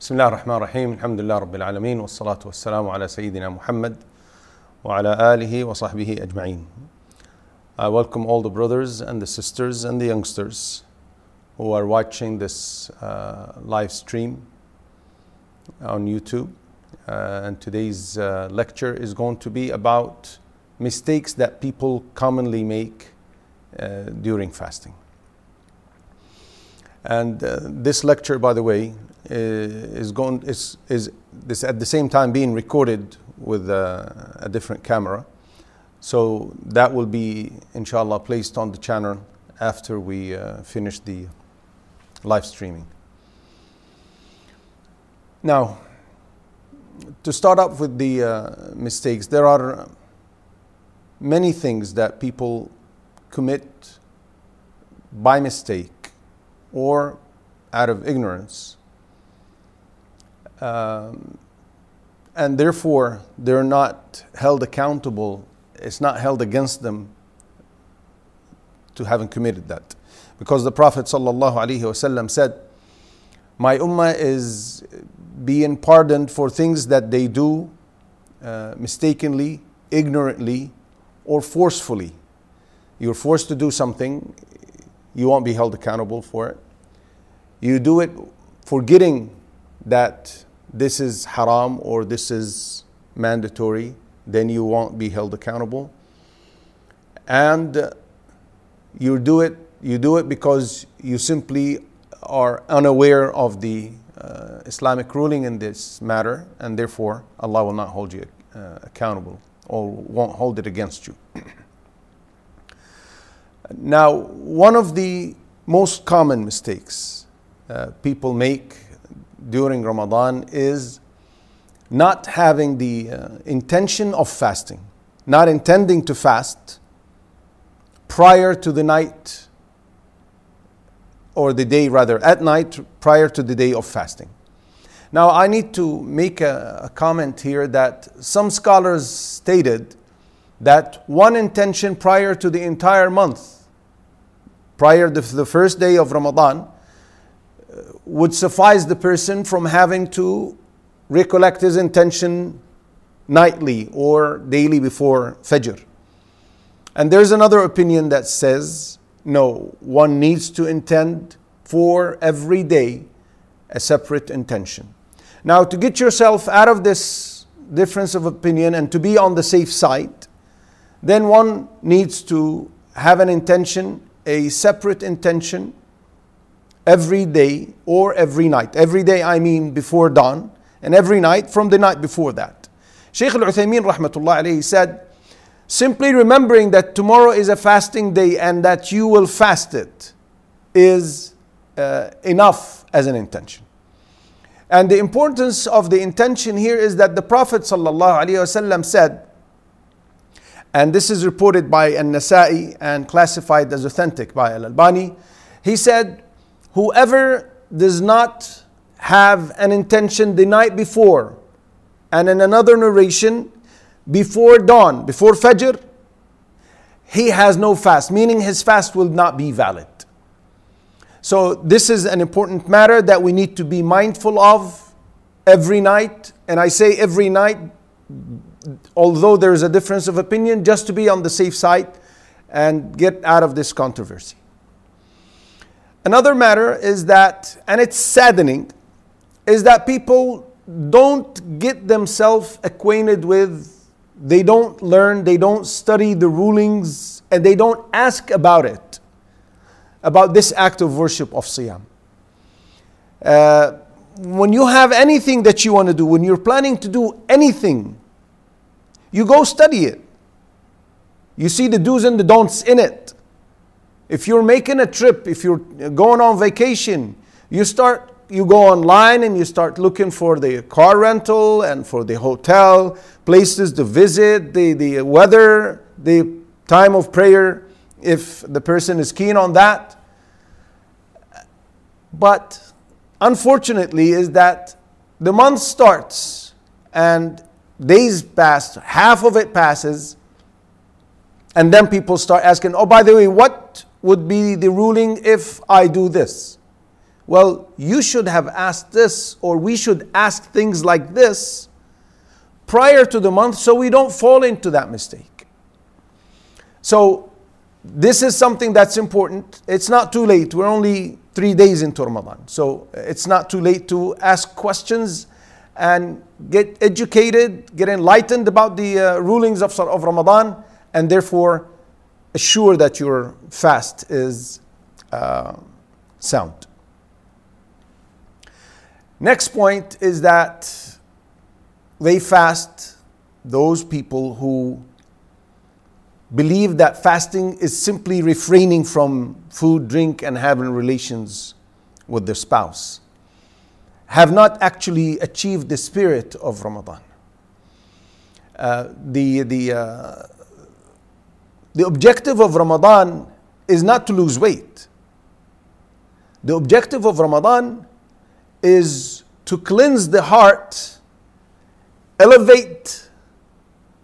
بسم الله الرحمن الرحيم الحمد لله رب العالمين والصلاة والسلام على سيدنا محمد وعلى آله وصحبه أجمعين I welcome all the brothers and the sisters and the youngsters who are watching this uh, live stream on YouTube. Uh, and today's uh, lecture is going to be about mistakes that people commonly make uh, during fasting. And uh, this lecture, by the way, uh, is going is is this at the same time being recorded with uh, a different camera. So that will be, inshallah, placed on the channel after we uh, finish the live streaming. Now, to start off with the uh, mistakes, there are many things that people commit by mistake or out of ignorance. Um, and therefore, they're not held accountable, it's not held against them to having committed that. Because the Prophet ﷺ said, My ummah is being pardoned for things that they do uh, mistakenly, ignorantly, or forcefully. You're forced to do something, you won't be held accountable for it. You do it forgetting that this is haram or this is mandatory, then you won't be held accountable. And you do it you do it because you simply are unaware of the uh, Islamic ruling in this matter, and therefore Allah will not hold you uh, accountable or won't hold it against you. now, one of the most common mistakes uh, people make during Ramadan is not having the uh, intention of fasting, not intending to fast prior to the night or the day rather at night prior to the day of fasting. Now, I need to make a, a, comment here that some scholars stated that one intention prior to the entire month, prior to the first day of Ramadan, would suffice the person from having to recollect his intention nightly or daily before Fajr. And there's another opinion that says no, one needs to intend for every day a separate intention. Now, to get yourself out of this difference of opinion and to be on the safe side, then one needs to have an intention, a separate intention every day or every night. Every day, I mean before dawn, and every night from the night before that. Shaykh al Uthaymeen rahmatullah said, simply remembering that tomorrow is a fasting day and that you will fast it is uh, enough as an intention. And the importance of the intention here is that the Prophet said, and this is reported by An Nasa'i and classified as authentic by Al Albani, he said, Whoever does not have an intention the night before, and in another narration, before dawn, before Fajr, he has no fast, meaning his fast will not be valid. So, this is an important matter that we need to be mindful of every night. And I say every night, although there is a difference of opinion, just to be on the safe side and get out of this controversy. Another matter is that, and it's saddening, is that people don't get themselves acquainted with, they don't learn, they don't study the rulings, and they don't ask about it, about this act of worship of Siyam. Uh, when you have anything that you want to do, when you're planning to do anything, you go study it. You see the do's and the don'ts in it. If you're making a trip, if you're going on vacation, you start you go online and you start looking for the car rental and for the hotel, places to visit, the, the weather, the time of prayer, if the person is keen on that. But unfortunately, is that the month starts and days pass, half of it passes, and then people start asking, oh, by the way, what would be the ruling if I do this? well, you should have asked this, or we should ask things like this prior to the month so we don't fall into that mistake. So, this is something that's important. It's not too late. We're only three days into Ramadan. So, it's not too late to ask questions and get educated, get enlightened about the uh, rulings of, of Ramadan, and therefore assure that your fast is uh, sound. Next point is that they fast those people who believe that fasting is simply refraining from food, drink, and having relations with their spouse, have not actually achieved the spirit of Ramadan. Uh, the, the, uh, the objective of Ramadan is not to lose weight. The objective of Ramadan is to cleanse the heart, elevate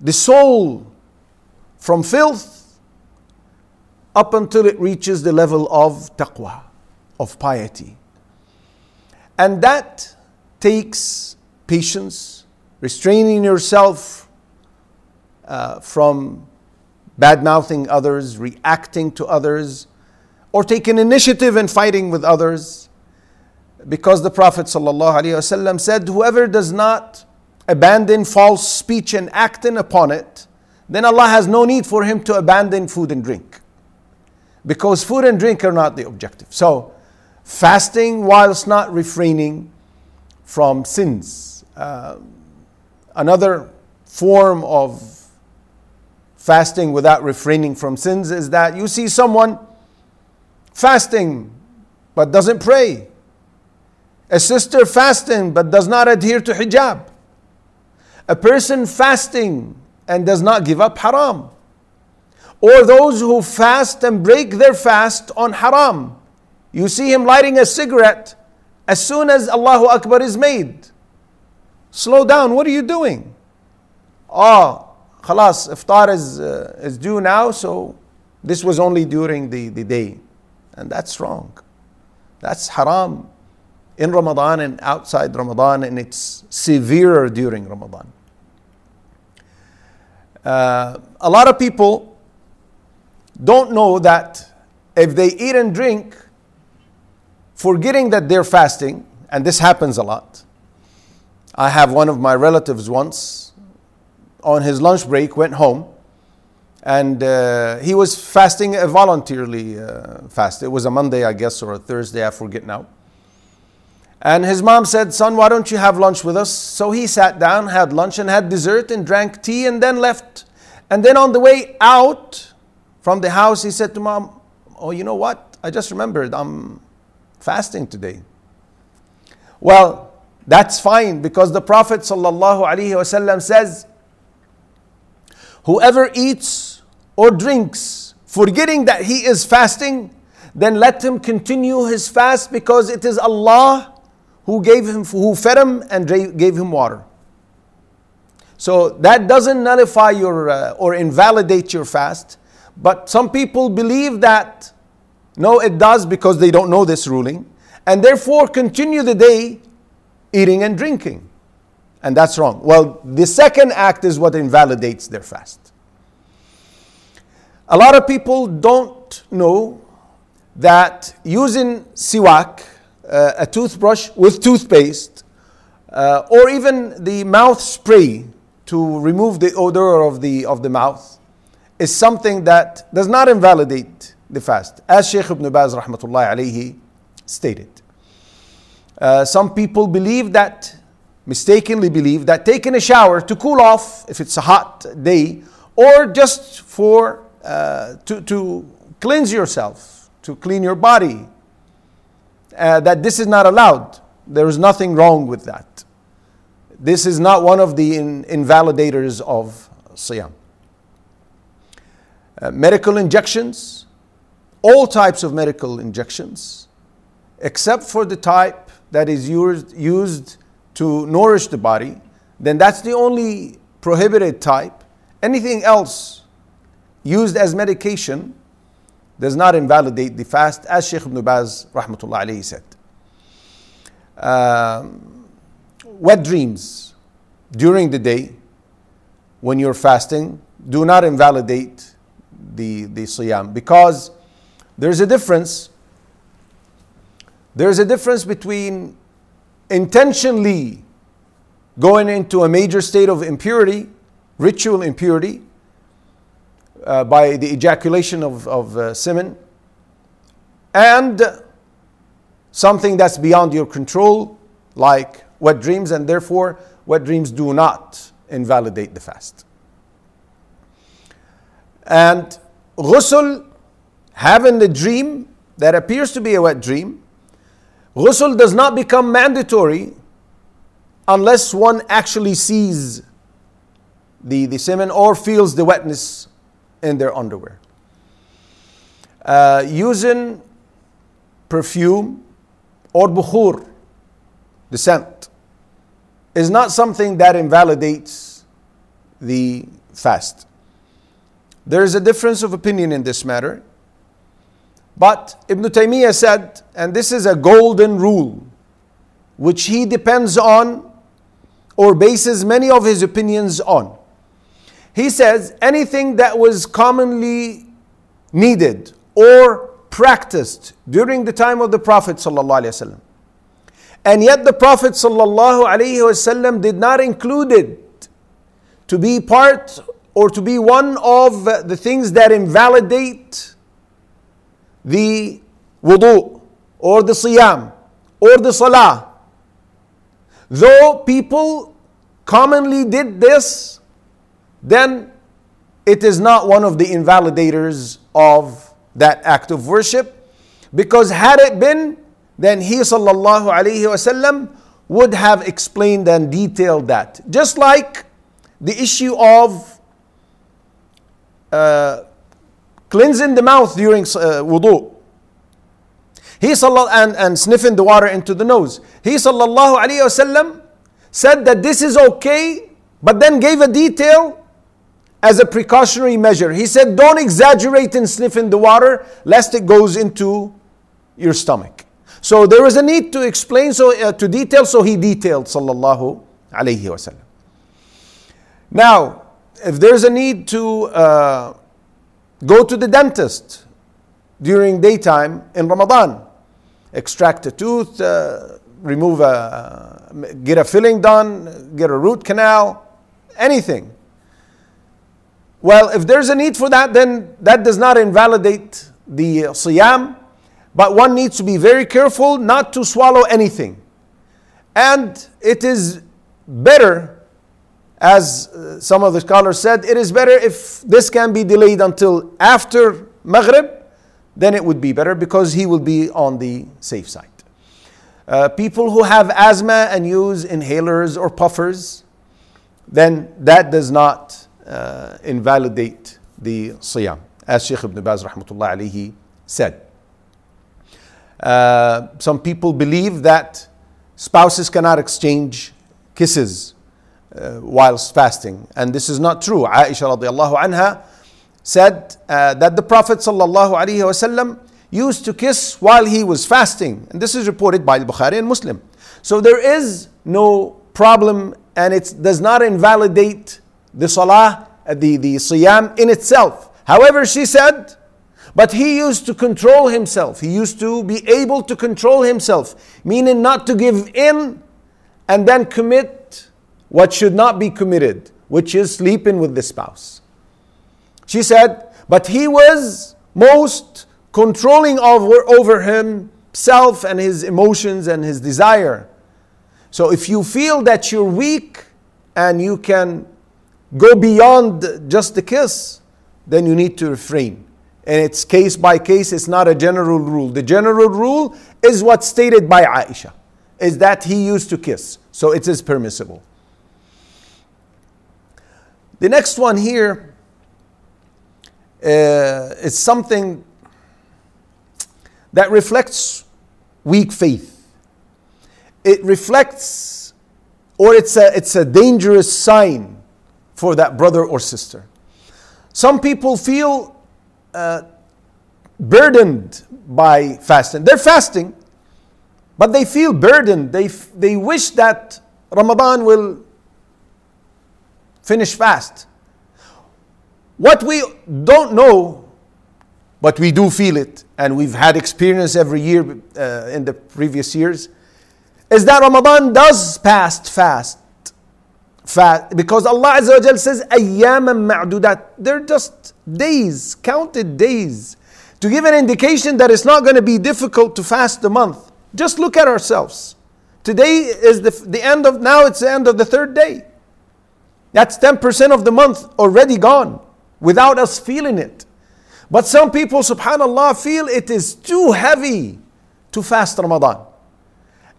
the soul from filth up until it reaches the level of taqwa, of piety. And that takes patience, restraining yourself uh, from bad mouthing others, reacting to others, or taking initiative in fighting with others because the Prophet ﷺ said, Whoever does not abandon false speech and acting upon it, then Allah has no need for him to abandon food and drink. Because food and drink are not the objective. So, fasting whilst not refraining from sins. Uh, another form of fasting without refraining from sins is that you see someone fasting but doesn't pray a sister fasting but does not adhere to hijab, a person fasting and does not give up haram, or those who fast and break their fast on haram. You see him lighting a cigarette as soon as Allahu Akbar is made. Slow down, what are you doing? Ah, khalas, iftar is, uh, is due now, so this was only during the, the day. And that's wrong. That's haram in Ramadan and outside Ramadan, and it's severer during Ramadan. Uh, a lot of people don't know that if they eat and drink, forgetting that they're fasting, and this happens a lot. I have one of my relatives once on his lunch break went home and uh, he was fasting a voluntarily uh, fast. It was a Monday, I guess, or a Thursday, I forget now. And his mom said, Son, why don't you have lunch with us? So he sat down, had lunch, and had dessert, and drank tea, and then left. And then on the way out from the house, he said to mom, Oh, you know what? I just remembered I'm fasting today. Well, that's fine because the Prophet ﷺ says, Whoever eats or drinks, forgetting that he is fasting, then let him continue his fast because it is Allah who gave him who fed him and gave him water. So that doesn't nullify your uh, or invalidate your fast. But some people believe that no it does because they don't know this ruling. And therefore continue the day eating and drinking and that's wrong well the second act is what invalidates their fast a lot of people don't know that using siwak uh, a toothbrush with toothpaste, uh, or even the mouth spray to remove the odor of the, of the mouth, is something that does not invalidate the fast, as Shaykh ibn Baz rahmatullahi alayhi stated. Uh, some people believe that, mistakenly believe, that taking a shower to cool off if it's a hot day, or just for uh, to, to cleanse yourself, to clean your body, uh, that this is not allowed. There is nothing wrong with that. This is not one of the in, invalidators of Siyam. Uh, medical injections, all types of medical injections, except for the type that is used, used to nourish the body, then that's the only prohibited type. Anything else used as medication does not invalidate the fast, as Sheikh ibn Baz rahmatullah alayhi said. um, wet dreams during the day when you're fasting do not invalidate the, the siyam because there's a difference. There's a difference between intentionally going into a major state of impurity, ritual impurity, uh, by the ejaculation of, of uh, semen, and something that's beyond your control, like wet dreams, and therefore wet dreams do not invalidate the fast. And ghusl, having the dream that appears to be a wet dream, ghusl does not become mandatory unless one actually sees the, the semen or feels the wetness in their underwear. Uh, using perfume or bukhur, the scent, is not something that invalidates the fast. There is a difference of opinion in this matter. But Ibn Taymiyyah said, and this is a golden rule, which he depends on or bases many of his opinions on. He says anything that was commonly needed or practiced during the time of the Prophet and yet the Prophet did not include it to be part or to be one of the things that invalidate the wudu or the siyam or the salah. Though people commonly did this, then it is not one of the invalidators of that act of worship because had it been then he sallallahu alaihi wasallam would have explained and detailed that just like the issue of uh, cleansing the mouth during uh, wudu. He and, and sniffing the water into the nose. He sallallahu alayhi wasallam said that this is okay, but then gave a detail as a precautionary measure. He said, don't exaggerate in sniffing the water lest it goes into your stomach. So there was a need to explain, so uh, to detail, so he detailed sallallahu alayhi wasallam. Now, if there's a need to uh, go to the dentist during daytime in Ramadan, extract a tooth, uh, remove a, get a filling done, get a root canal, anything. Well, if there's a need for that, then that does not invalidate the siyam, but one needs to be very careful not to swallow anything. And it is better as uh, some of the scholars said, it is better if this can be delayed until after Maghrib, then it would be better because he will be on the safe side. Uh, people who have asthma and use inhalers or puffers, then that does not uh, invalidate the siyam, as Sheikh Ibn Baz rahmatullah alayhi said. Uh, some people believe that spouses cannot exchange kisses uh, whilst fasting. And this is not true. Aisha radiallahu anha said uh, that the Prophet sallallahu alaihi wasallam used to kiss while he was fasting. And this is reported by Bukhari and Muslim. So there is no problem and it does not invalidate the salah, uh, the, the siyam in itself. However, she said, but he used to control himself. He used to be able to control himself, meaning not to give in and then commit what should not be committed, which is sleeping with the spouse. She said, but he was most controlling over, over himself and his emotions and his desire. So if you feel that you're weak and you can go beyond just the kiss, then you need to refrain. And it's case by case, it's not a general rule. The general rule is what's stated by Aisha, is that he used to kiss. So it is permissible. The next one here uh, is something that reflects weak faith. It reflects, or it's a, it's a dangerous sign for that brother or sister. Some people feel uh, burdened by fasting. They're fasting, But they feel burdened. They, they wish that Ramadan will finish fast. What we don't know, but we do feel it, and we've had experience every year uh, in the previous years, is that Ramadan does pass fast. Fast because Allah Azza wa says ayyaman ma'dudat. They're just days, counted days, to give an indication that it's not going to be difficult to fast the month. Just look at ourselves. Today is the, the end of now. It's the end of the third day. That's 10% of the month already gone without us feeling it. But some people, subhanAllah, feel it is too heavy to fast Ramadan.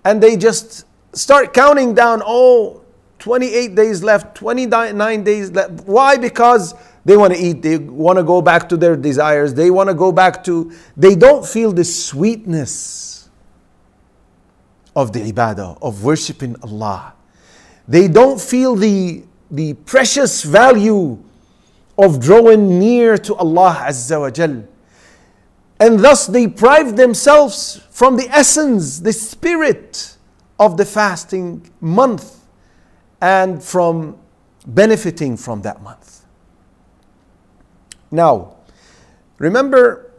And they just start counting down, oh, 28 days left, 29 days left. Why? Because they want to eat, they want to go back to their desires, they want to go back to, they don't feel the sweetness of the ibadah, of worshiping Allah. They don't feel the the precious value of drawing near to Allah Azza wa Jal. And thus they deprive themselves from the essence, the spirit of the fasting month and from benefiting from that month. Now, remember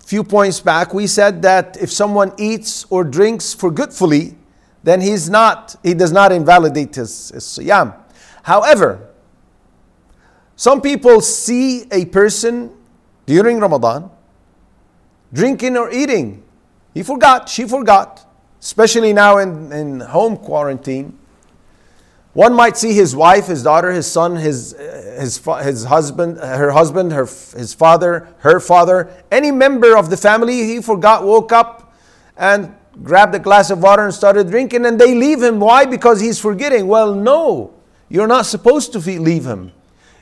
a few points back we said that if someone eats or drinks forgetfully, then he's not, he does not invalidate his, his siyam. However, some people see a person during Ramadan drinking or eating. He forgot, she forgot, especially now in, in home quarantine. One might see his wife, his daughter, his son, his, his, his husband, her husband, her, his father, her father, any member of the family, he forgot, woke up and grabbed a glass of water and started drinking, and they leave him. Why? Because he's forgetting. Well, no. You're not supposed to leave him.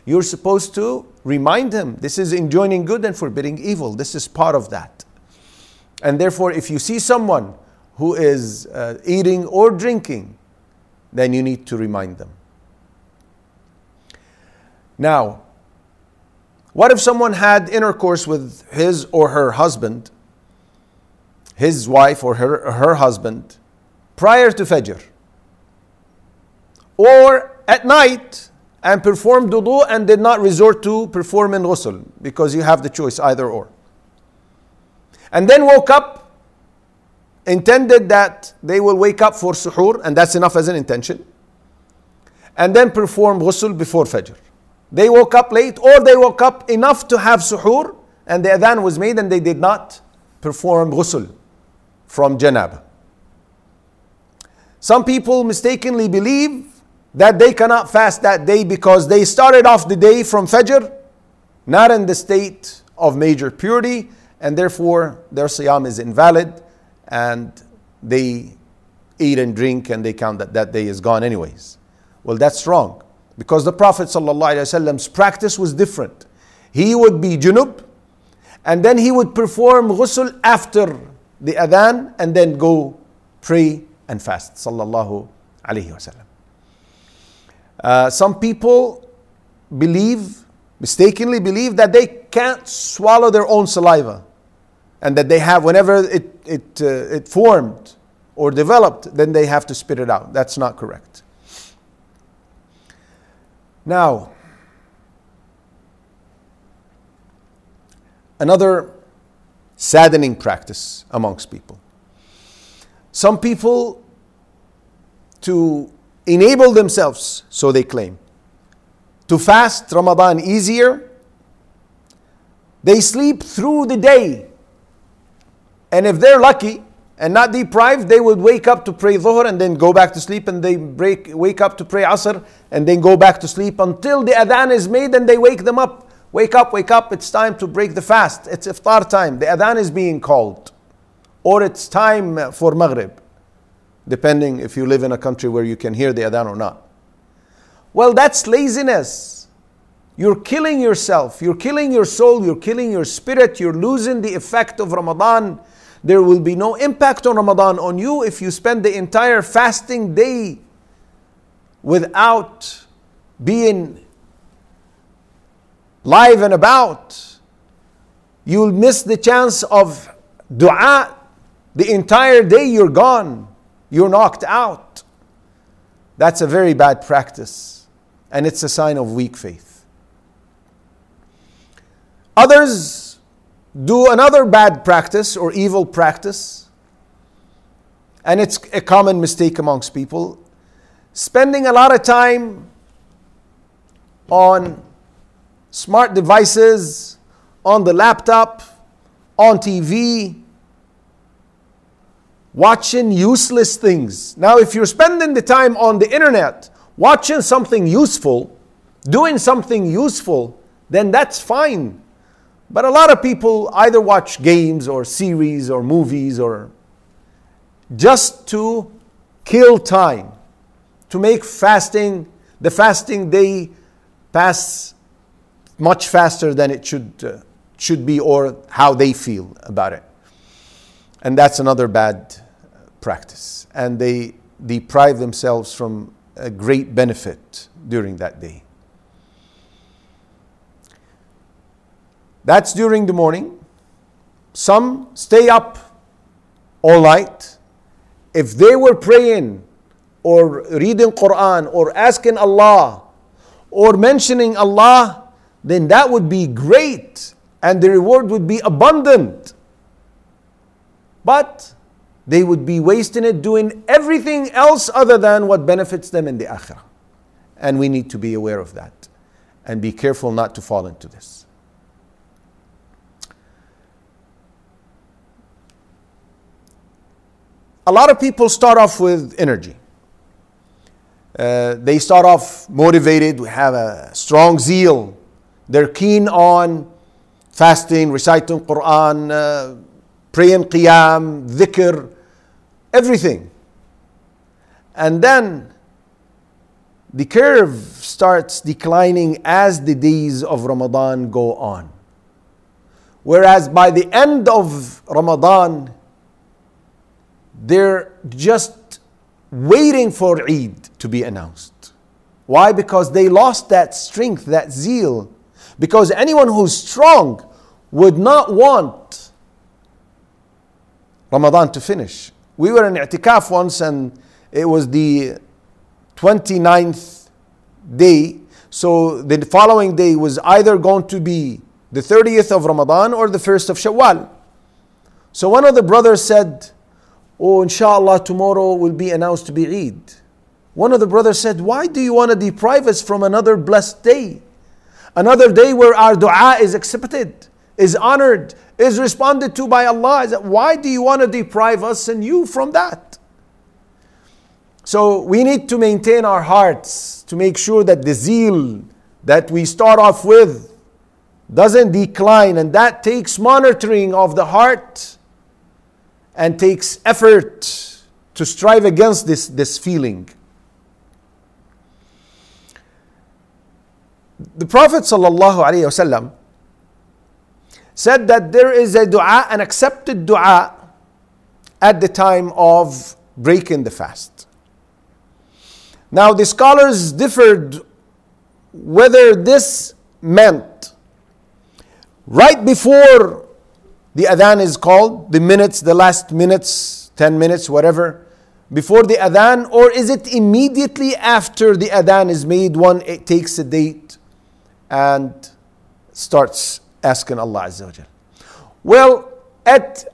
You're supposed to remind him. This is enjoining good and forbidding evil. This is part of that. And therefore, if you see someone who is uh, eating or drinking, then you need to remind them. Now, what if someone had intercourse with his or her husband, his wife or her, her husband, prior to Fajr? Or at night and performed wudu and did not resort to performing ghusl because you have the choice either or. And then woke up, intended that they will wake up for suhoor, and that's enough as an intention, and then perform ghusl before fajr. They woke up late, or they woke up enough to have suhoor, and the adhan was made, and they did not perform ghusl from janab. Some people mistakenly believe that they cannot fast that day because they started off the day from Fajr, not in the state of major purity, and therefore their siyam is invalid and they eat and drink and they count that that day is gone anyways. Well, that's wrong because the Prophet Prophet's practice was different. He would be junub and then he would perform ghusl after the adhan and then go pray and fast. Sallallahu Alaihi Wasallam. Uh, some people believe, mistakenly believe, that they can't swallow their own saliva and that they have, whenever it, it, uh, it formed or developed, then they have to spit it out. That's not correct. Now, another saddening practice amongst people. Some people, to enable themselves, so they claim, to fast Ramadan easier. They sleep through the day. And if they're lucky and not deprived, they would wake up to pray Dhuhr and then go back to sleep and they break, wake up to pray Asr and then go back to sleep until the adhan is made and they wake them up. Wake up, wake up, it's time to break the fast. It's iftar time. The adhan is being called. Or it's time for Maghrib depending if you live in a country where you can hear the adhan or not. Well, that's laziness. You're killing yourself, you're killing your soul, you're killing your spirit, you're losing the effect of Ramadan. There will be no impact on Ramadan on you if you spend the entire fasting day without being live and about. You'll miss the chance of dua The entire day you're gone, you're knocked out. That's a very bad practice, and it's a sign of weak faith. Others do another bad practice or evil practice, and it's a common mistake amongst people spending a lot of time on smart devices, on the laptop, on TV, watching useless things. Now, if you're spending the time on the internet watching something useful, doing something useful, then that's fine. But a lot of people either watch games or series or movies or just to kill time, to make fasting, the fasting day pass much faster than it should, uh, should be or how they feel about it. And that's another bad practice. And they deprive themselves from a great benefit during that day. That's during the morning. Some stay up all night. If they were praying or reading Quran or asking Allah or mentioning Allah, then that would be great and the reward would be abundant. But they would be wasting it doing everything else other than what benefits them in the akhirah. And we need to be aware of that and be careful not to fall into this. A lot of people start off with energy. Uh, they start off motivated, have a strong zeal. They're keen on fasting, reciting Quran, uh, praying qiyam, dhikr, everything. And then the curve starts declining as the days of Ramadan go on. Whereas by the end of Ramadan, they're just waiting for Eid to be announced. Why? Because they lost that strength, that zeal. Because anyone who's strong would not want Ramadan to finish. We were in i'tikaf once and it was the 29th day. So the following day was either going to be the 30th of Ramadan or the 1st of Shawwal. So one of the brothers said, Oh, inshallah, tomorrow will be announced to be Eid. One of the brothers said, Why do you want to deprive us from another blessed day? Another day where our dua is accepted, is honored, is responded to by Allah. Why do you want to deprive us and you from that? So we need to maintain our hearts to make sure that the zeal that we start off with doesn't decline, and that takes monitoring of the heart and takes effort to strive against this, this feeling. The Prophet ﷺ said that there is a dua, an accepted dua, at the time of breaking the fast. Now, the scholars differed whether this meant right before the adhan is called, the minutes, the last minutes, 10 minutes, whatever, before the adhan, or is it immediately after the adhan is made, one it takes a date and starts asking Allah Azza wa Well, at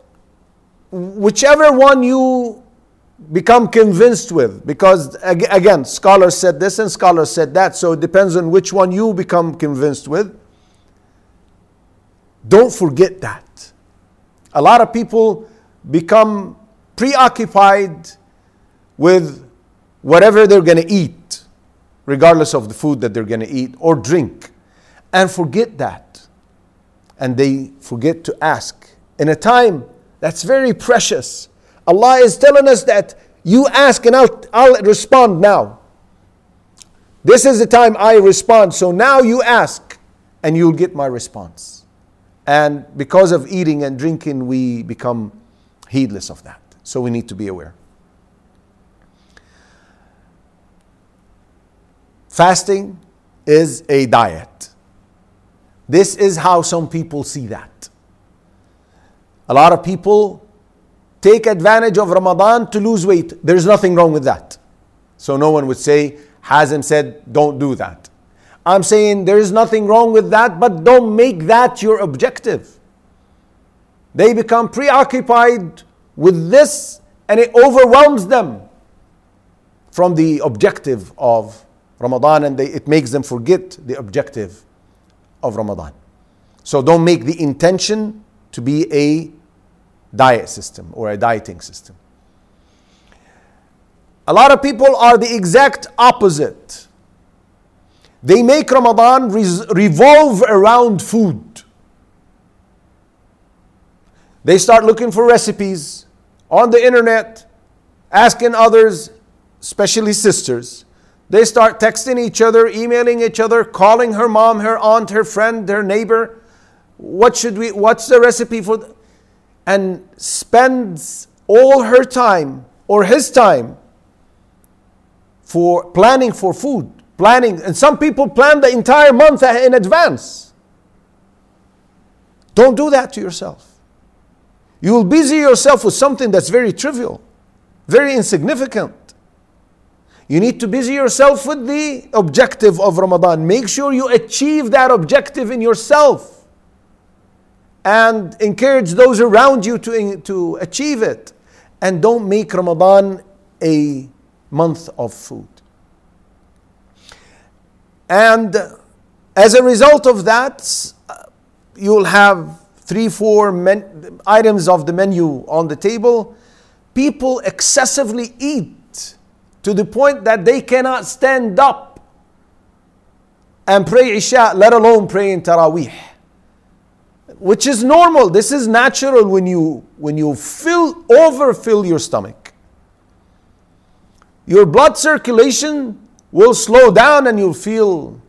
whichever one you become convinced with, because again, scholars said this and scholars said that, so it depends on which one you become convinced with. Don't forget that. A lot of people become preoccupied with whatever they're going to eat, regardless of the food that they're going to eat or drink, and forget that. And they forget to ask. In a time that's very precious, Allah is telling us that you ask and I'll, I'll respond now. This is the time I respond. So now you ask and you'll get my response. And because of eating and drinking, we become heedless of that. So we need to be aware. Fasting is a diet. This is how some people see that. A lot of people take advantage of Ramadan to lose weight. There's nothing wrong with that. So no one would say, Hazm said, don't do that. I'm saying there is nothing wrong with that, but don't make that your objective. They become preoccupied with this and it overwhelms them from the objective of Ramadan and they, it makes them forget the objective of Ramadan. So don't make the intention to be a diet system or a dieting system. A lot of people are the exact opposite. They make Ramadan revolve around food. They start looking for recipes on the internet, asking others, especially sisters. They start texting each other, emailing each other, calling her mom, her aunt, her friend, their neighbor. What should we, what's the recipe for? Th-? And spends all her time or his time for planning for food. Planning, and some people plan the entire month in advance. Don't do that to yourself. You will busy yourself with something that's very trivial, very insignificant. You need to busy yourself with the objective of Ramadan. Make sure you achieve that objective in yourself and encourage those around you to, to achieve it. And don't make Ramadan a month of food. And as a result of that, you'll have three, four men, items of the menu on the table. People excessively eat to the point that they cannot stand up and pray Isha, let alone pray in Taraweeh. Which is normal. This is natural when you when you fill overfill your stomach. Your blood circulation will slow down and you'll feel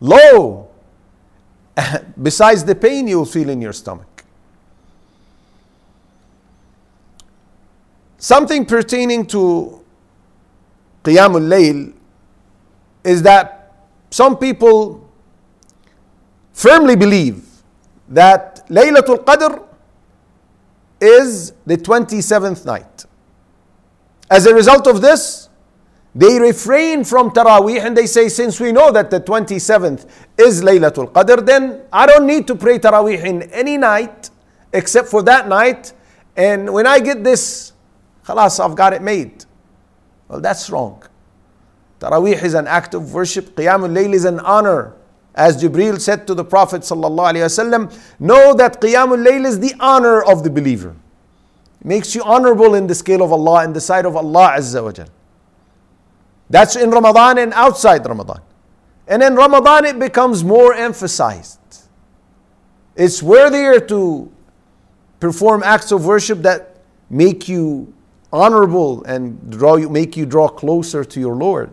low. Besides the pain you'll feel in your stomach. Something pertaining to Qiyamul Layl is that some people firmly believe that Laylatul Qadr is the 27th night. As a result of this, they refrain from Taraweeh and they say, since we know that the 27th is Laylatul Qadr, then I don't need to pray Taraweeh in any night except for that night. And when I get this, khalas, I've got it made. Well, that's wrong. Taraweeh is an act of worship. Qiyamul Layl is an honor. As Jibreel said to the Prophet ﷺ, know that Qiyamul Layl is the honor of the believer. It makes you honorable in the scale of Allah, in the sight of Allah Azza wa Jal. That's in Ramadan and outside Ramadan. And in Ramadan it becomes more emphasized. It's worthier to perform acts of worship that make you honorable and draw you, make you draw closer to your Lord.